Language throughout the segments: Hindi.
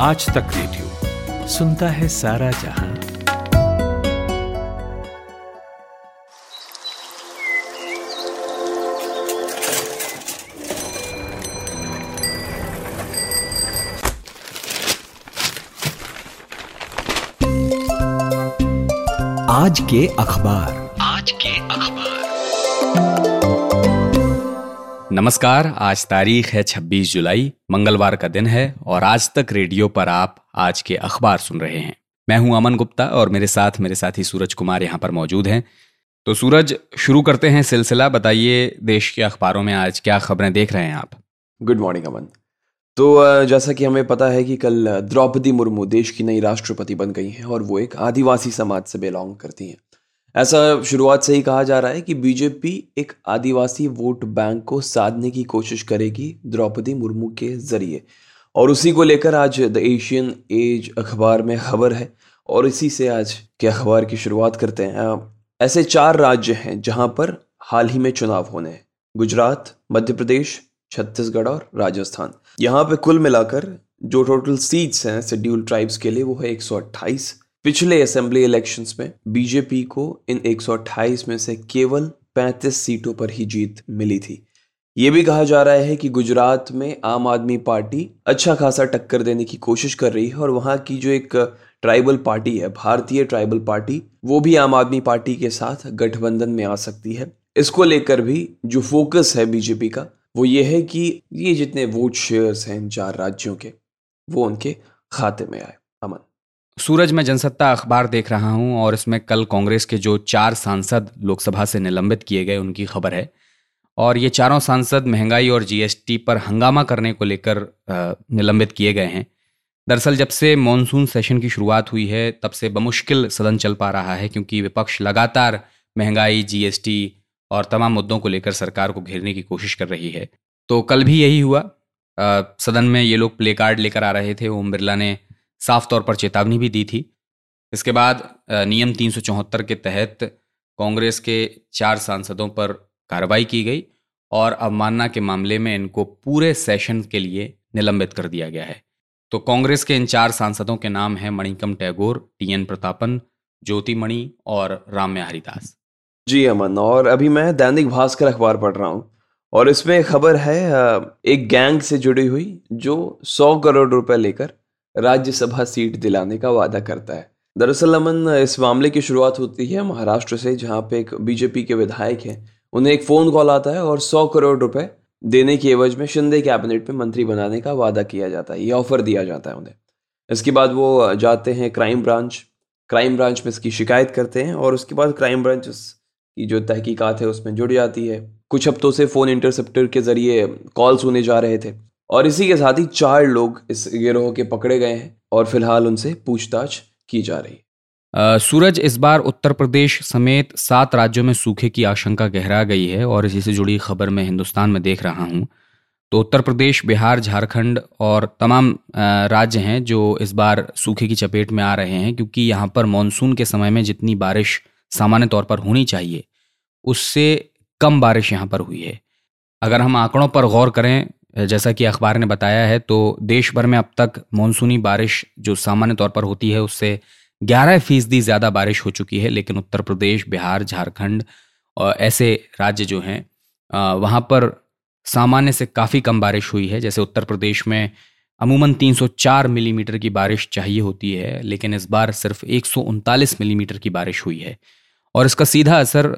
आज तक रेडियो सुनता है सारा जहाँ। आज के अखबार। आज के नमस्कार, आज तारीख है 26 जुलाई, मंगलवार का दिन है और आज तक रेडियो पर आप आज के अखबार सुन रहे हैं। मैं हूँ अमन गुप्ता और मेरे साथ, मेरे साथी सूरज कुमार यहाँ पर मौजूद हैं। तो सूरज, शुरू करते हैं सिलसिला। बताइए, देश के अखबारों में आज क्या खबरें देख रहे हैं आप? Good morning Aman. तो जैसा कि हमें पता है कि कल द्रौपदी मुर्मू देश की नई राष्ट्रपति बन गई हैं और वो एक आदिवासी समाज से बिलोंग करती हैं। ऐसा शुरुआत से ही कहा जा रहा है कि बीजेपी एक आदिवासी वोट बैंक को साधने की कोशिश करेगी द्रौपदी मुर्मू के ज़रिए। और उसी को लेकर आज द एशियन एज अखबार में खबर है और इसी से आज के अखबार की शुरुआत करते हैं। ऐसे चार राज्य हैं जहाँ पर हाल ही में चुनाव होने हैं। गुजरात, मध्य प्रदेश, छत्तीसगढ़ और राजस्थान। यहाँ पे कुल मिलाकर जो टोटल सीट्स हैं शेड्यूल ट्राइब्स के लिए वो है 128 पिछले असेंबली इलेक्शंस में बीजेपी को इन 128 में से केवल 35 सीटों पर ही जीत मिली थी। ये भी कहा जा रहा है कि गुजरात में आम आदमी पार्टी अच्छा खासा टक्कर देने की कोशिश कर रही है और वहाँ की जो एक ट्राइबल पार्टी है, भारतीय ट्राइबल पार्टी, वो भी आम आदमी पार्टी के साथ गठबंधन में आ सकती है। इसको लेकर भी जो फोकस है बीजेपी का, वो ये है कि ये जितने वोट शेयर्स हैं इन चार राज्यों के, वो उनके खाते में आए। अमन। सूरज में जनसत्ता अखबार देख रहा हूँ और इसमें कल कांग्रेस के जो चार सांसद लोकसभा से निलंबित किए गए उनकी खबर है। और ये चारों सांसद महँगाई और जीएसटी पर हंगामा करने को लेकर निलंबित किए गए हैं। दरअसल जब से मानसून सेशन की शुरुआत हुई है तब से बमुश्किल सदन चल पा रहा है क्योंकि विपक्ष लगातार महँगाई जीएसटी और तमाम मुद्दों को लेकर सरकार को घेरने की कोशिश कर रही है। तो कल भी यही हुआ। आ, सदन में ये लोग प्ले कार्ड लेकर आ रहे थे। ओम बिरला ने साफ़ तौर पर चेतावनी भी दी थी। इसके बाद नियम तीन सौ चौहत्तर के तहत कांग्रेस के चार सांसदों पर कार्रवाई की गई और अवमानना के मामले में इनको पूरे सेशन के लिए निलंबित कर दिया गया है। तो कांग्रेस के इन चार सांसदों के नाम हैं मणिकम टैगोर टी एन प्रतापन ज्योति मणि और राम्या हरिदास। जी अमन, और अभी मैं दैनिक भास्कर अखबार पढ़ रहा हूँ और इसमें खबर है एक गैंग से जुड़ी हुई जो सौ करोड़ रुपए लेकर राज्यसभा सीट दिलाने का वादा करता है। दरअसल अमन इस मामले की शुरुआत होती है महाराष्ट्र से, जहाँ पे एक बीजेपी के विधायक हैं। उन्हें एक फ़ोन कॉल आता है और सौ करोड़ रुपए देने की एवज में शिंदे कैबिनेट में मंत्री बनाने का वादा किया जाता है, ये ऑफ़र दिया जाता है उन्हें। इसके बाद वो जाते हैं क्राइम ब्रांच। क्राइम ब्रांच में इसकी शिकायत करते हैं और उसके बाद क्राइम ब्रांच की जो तहकीकात है उसमें जुड़ जाती है। कुछ हफ्तों से फ़ोन इंटरसेप्टर के ज़रिए कॉल सुने जा रहे थे। और इसी के साथ ही चार लोग इस गिरोह के पकड़े गए हैं और फ़िलहाल उनसे पूछताछ की जा रही है। सूरज इस बार उत्तर प्रदेश समेत सात राज्यों में सूखे की आशंका गहरा गई है और इसी से जुड़ी खबर मैं हिंदुस्तान में देख रहा हूँ। तो उत्तर प्रदेश, बिहार, झारखंड और तमाम राज्य हैं जो इस बार सूखे की चपेट में आ रहे हैं क्योंकि यहाँ पर मानसून के समय में जितनी बारिश सामान्य तौर पर होनी चाहिए, उससे कम बारिश यहाँ पर हुई है। अगर हम आंकड़ों पर गौर करें जैसा कि अखबार ने बताया है तो देश भर में अब तक मानसूनी बारिश जो सामान्य तौर पर होती है, उससे 11 फ़ीसदी ज़्यादा बारिश हो चुकी है, लेकिन उत्तर प्रदेश, बिहार, झारखंड और ऐसे राज्य जो हैं वहाँ पर सामान्य से काफ़ी कम बारिश हुई है। जैसे उत्तर प्रदेश में अमूमन 304 मिलीमीटर की बारिश चाहिए होती है, लेकिन इस बार सिर्फ़ एक मिलीमीटर की बारिश हुई है। और इसका सीधा असर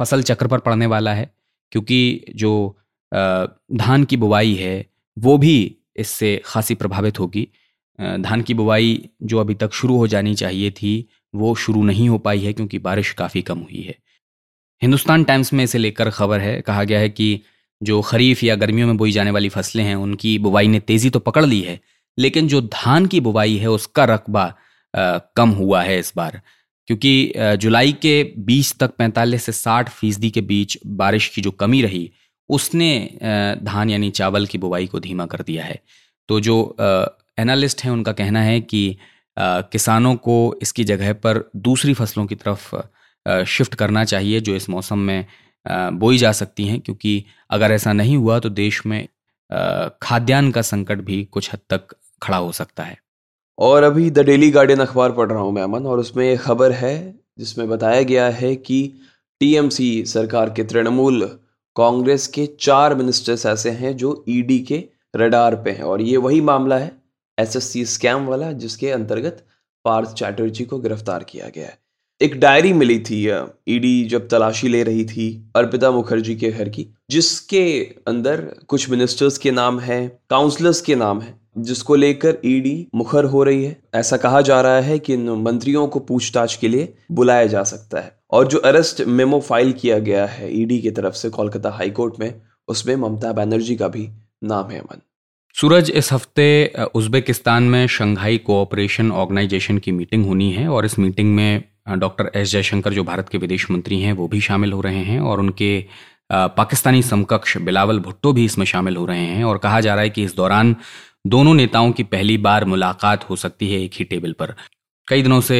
फ़सल चक्र पर पड़ने वाला है, क्योंकि जो धान की बुवाई है, वो भी इससे खासी प्रभावित होगी। धान की बुवाई जो अभी तक शुरू हो जानी चाहिए थी, वो शुरू नहीं हो पाई है क्योंकि बारिश काफ़ी कम हुई है। हिंदुस्तान टाइम्स में इसे लेकर खबर है, कहा गया है कि जो खरीफ या गर्मियों में बोई जाने वाली फ़सलें हैं, उनकी बुवाई ने तेज़ी तो पकड़ ली है, लेकिन जो धान की बुवाई है, उसका रकबा कम हुआ है इस बार। क्योंकि जुलाई के 20 तक 45 से 60 फ़ीसदी के बीच बारिश की जो कमी रही उसने धान यानी चावल की बुवाई को धीमा कर दिया है। तो जो एनालिस्ट हैं, उनका कहना है कि किसानों को इसकी जगह पर दूसरी फ़सलों की तरफ़ शिफ्ट करना चाहिए, जो इस मौसम में बोई जा सकती हैं। क्योंकि अगर ऐसा नहीं हुआ तो देश में खाद्यान्न का संकट भी कुछ हद तक खड़ा हो सकता है। और अभी द डेली गार्डियन अखबार पढ़ रहा हूँ मैं, अमन, और उसमें एक खबर है, जिसमें बताया गया है कि टीएमसी सरकार के तृणमूल कांग्रेस के चार मिनिस्टर्स ऐसे हैं जो ईडी के रडार पे हैं। और ये वही मामला है एसएससी स्कैम वाला, जिसके अंतर्गत पार्थ चैटर्जी को गिरफ़्तार किया गया है। एक डायरी मिली थी ईडी जब तलाशी ले रही थी अर्पिता मुखर्जी के घर की, जिसके अंदर कुछ मिनिस्टर्स के नाम है काउंसलर्स के नाम है, जिसको लेकर ईडी मुखर हो रही है। ऐसा कहा जा रहा है कि इन मंत्रियों को पूछताछ के लिए बुलाया जा सकता है। और जो अरेस्ट मेमो फ़ाइल किया गया है ईडी की तरफ़ से कोलकाता हाईकोर्ट में, उसमें ममता बनर्जी का भी नाम है अमन सूरज, इस हफ़्ते उज्बेकिस्तान में शंघाई कोऑपरेशन ऑर्गेनाइजेशन की मीटिंग होनी है और इस मीटिंग में डॉक्टर एस जयशंकर जो भारत के विदेश मंत्री हैं, वो भी शामिल हो रहे हैं और उनके पाकिस्तानी समकक्ष बिलावल भुट्टो भी इसमें शामिल हो रहे हैं और कहा जा रहा है कि इस दौरान दोनों नेताओं की पहली बार मुलाकात हो सकती है एक ही टेबल पर। कई दिनों से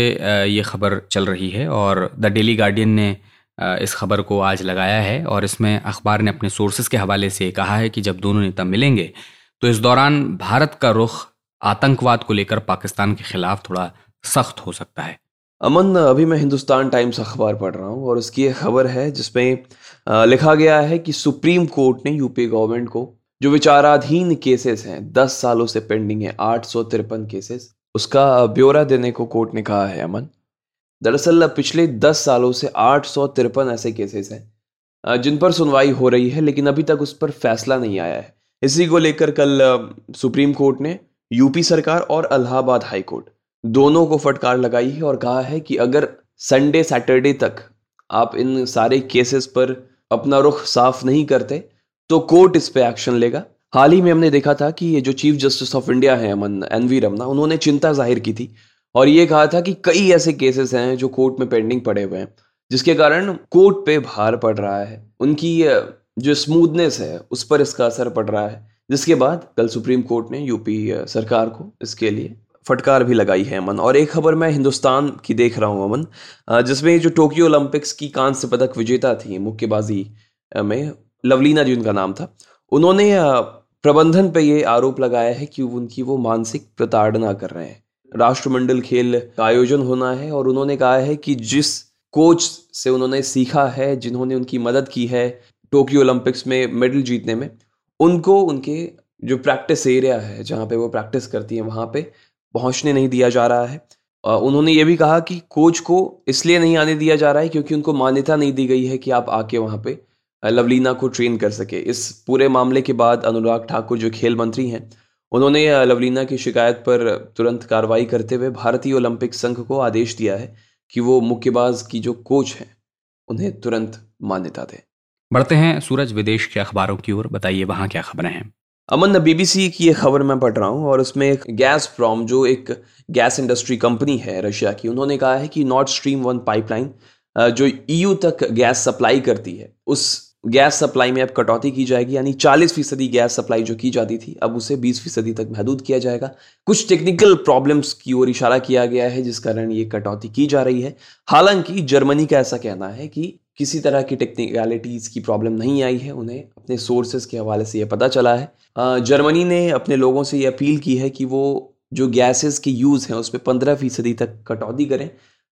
ये खबर चल रही है और द डेली गार्डियन ने इस खबर को आज लगाया है और इसमें अखबार ने अपने सोर्सेज के हवाले से कहा है कि जब दोनों नेता मिलेंगे तो इस दौरान भारत का रुख आतंकवाद को लेकर पाकिस्तान के खिलाफ थोड़ा सख्त हो सकता है। अमन, अभी मैं हिंदुस्तान टाइम्स अखबार पढ़ रहा हूँ और उसकी एक खबर है जिसमें लिखा गया है कि सुप्रीम कोर्ट ने यूपी गवर्नमेंट को, जो विचाराधीन केसेस हैं, दस सालों से पेंडिंग है, आठ सौ तिरपन केसेस उसका ब्यौरा देने को कोर्ट ने कहा है अमन। दरअसल, पिछले दस सालों से आठ सौ तिरपन ऐसे केसेस हैं जिन पर सुनवाई हो रही है, लेकिन अभी तक उस पर फैसला नहीं आया है। इसी को लेकर कल सुप्रीम कोर्ट ने यूपी सरकार और अलाहाबाद हाई कोर्ट दोनों को फटकार लगाई है और कहा है कि अगर संडे, सैटरडे तक आप इन सारे केसेस पर अपना रुख साफ़ नहीं करते तो कोर्ट इस पे एक्शन लेगा। हाल ही में हमने देखा था कि ये जो चीफ जस्टिस ऑफ़ इंडिया है अमन एन वी रमना, उन्होंने चिंता ज़ाहिर की थी। और ये कहा था कि कई ऐसे केसेस हैं जो कोर्ट में पेंडिंग पड़े हुए हैं, जिसके कारण कोर्ट पे भार पड़ रहा है। उनकी जो स्मूथनेस है, उस पर इसका असर पड़ रहा है। जिसके बाद कल सुप्रीम कोर्ट ने यूपी सरकार को इसके लिए फटकार भी लगाई है अमन। और एक खबर मैं हिंदुस्तान की देख रहा हूँ अमन जिसमें जो टोक्यो ओलंपिक्स की कांस्य पदक विजेता थी, मुक्केबाजी में लवलीना जी, उनका नाम था उन्होंने प्रबंधन पे ये आरोप लगाया है कि उनकी वो मानसिक प्रताड़ना कर रहे हैं। राष्ट्रमंडल खेल का आयोजन होना है और उन्होंने कहा है कि जिस कोच से उन्होंने सीखा है, जिन्होंने उनकी मदद की है टोक्यो ओलंपिक्स में मेडल जीतने में, उनको उनके जो प्रैक्टिस एरिया है, जहाँ पे वो प्रैक्टिस करती है, वहाँ पे पहुँचने नहीं दिया जा रहा है। उन्होंने ये भी कहा कि कोच को इसलिए नहीं आने दिया जा रहा है क्योंकि उनको मान्यता नहीं दी गई है कि आप आके वहाँ पे लवलीना को ट्रेन कर सके। इस पूरे मामले के बाद अनुराग ठाकुर जो खेल मंत्री हैं उन्होंने लवलीना की शिकायत पर तुरंत कार्रवाई करते हुए भारतीय ओलंपिक संघ को आदेश दिया है कि वो मुक्केबाज की जो कोच हैं उन्हें तुरंत मान्यता दें। बढ़ते हैं सूरज विदेश के अखबारों की ओर। बताइए वहाँ क्या खबरें हैं? अमन बीबीसी की एक खबर मैं पढ़ रहा हूँ और उसमें एक गैस प्रॉम जो एक गैस इंडस्ट्री कंपनी है रशिया की उन्होंने कहा है कि नॉर्थ स्ट्रीम वन पाइपलाइन जो ईयू तक गैस सप्लाई करती है उस गैस सप्लाई में अब कटौती की जाएगी, यानी 40 फ़ीसदी गैस सप्लाई जो की जाती थी, अब उसे 20 फ़ीसदी तक महदूद किया जाएगा। कुछ टेक्निकल प्रॉब्लम्स की ओर इशारा किया गया है, जिस कारण ये कटौती की जा रही है। हालाँकि जर्मनी का ऐसा कहना है कि किसी तरह की टेक्निकलिटीज़ की प्रॉब्लम नहीं आई है, उन्हें अपने सोर्सेज के हवाले से यह पता चला है। जर्मनी ने अपने लोगों से ये अपील की है कि वो जो गैसेस के यूज़ हैं उस पर पंद्रह फ़ीसदी तक कटौती करें,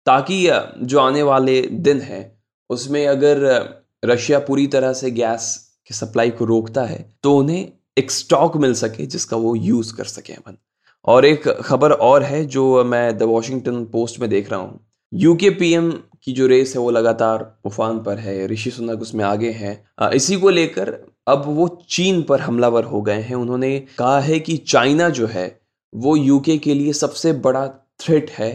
ताकि जो आने वाले दिन हैं, उसमें अगर रशिया पूरी तरह से गैस की सप्लाई को रोकता है तो उन्हें एक स्टॉक मिल सके जिसका वो यूज़ कर सके अपन। और एक खबर और है जो मैं द वॉशिंगटन पोस्ट में देख रहा हूँ। यूके पीएम की जो रेस है वो लगातार उफान पर है, ऋषि सुनक उसमें आगे हैं। इसी को लेकर अब वो चीन पर हमलावर हो गए हैं। उन्होंने कहा है कि चाइना जो है, वो यूके के लिए सबसे बड़ा थ्रेट है।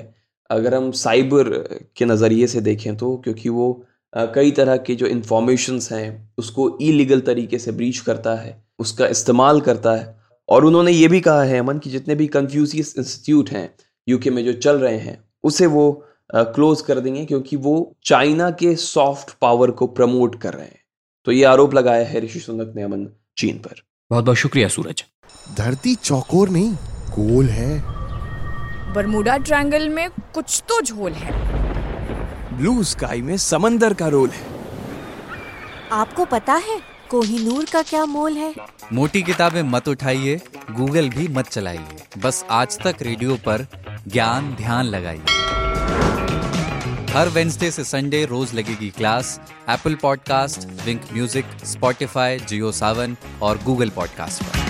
अगर हम साइबर के नज़रिए से देखें तो क्योंकि वो कई तरह के जो इंफॉर्मेशंस हैं उसको इलीगल तरीके से ब्रीच करता है उसका इस्तेमाल करता है। और उन्होंने ये भी कहा है अमन कि जितने भी कन्फ्यूजियस इंस्टीट्यूट हैं यूके में जो चल रहे हैं उसे वो क्लोज कर देंगे क्योंकि वो चाइना के सॉफ्ट पावर को प्रमोट कर रहे हैं। तो ये आरोप लगाया है ऋषि सुनक ने अमन चीन पर। बहुत बहुत शुक्रिया सूरज। धरती चौकोर नहीं गोल है। बरमुडा ट्रायंगल में कुछ तो झोल है। ब्लू स्काई में समंदर का रोल है। आपको पता है कोहिनूर का क्या मोल है? मोटी किताबें मत उठाइए गूगल भी मत चलाइए। बस आज तक रेडियो पर ज्ञान ध्यान लगाइए। हर वेंसडे से संडे रोज लगेगी class Apple podcast Wink music Spotify Jio Saavn और गूगल पॉडकास्ट पर।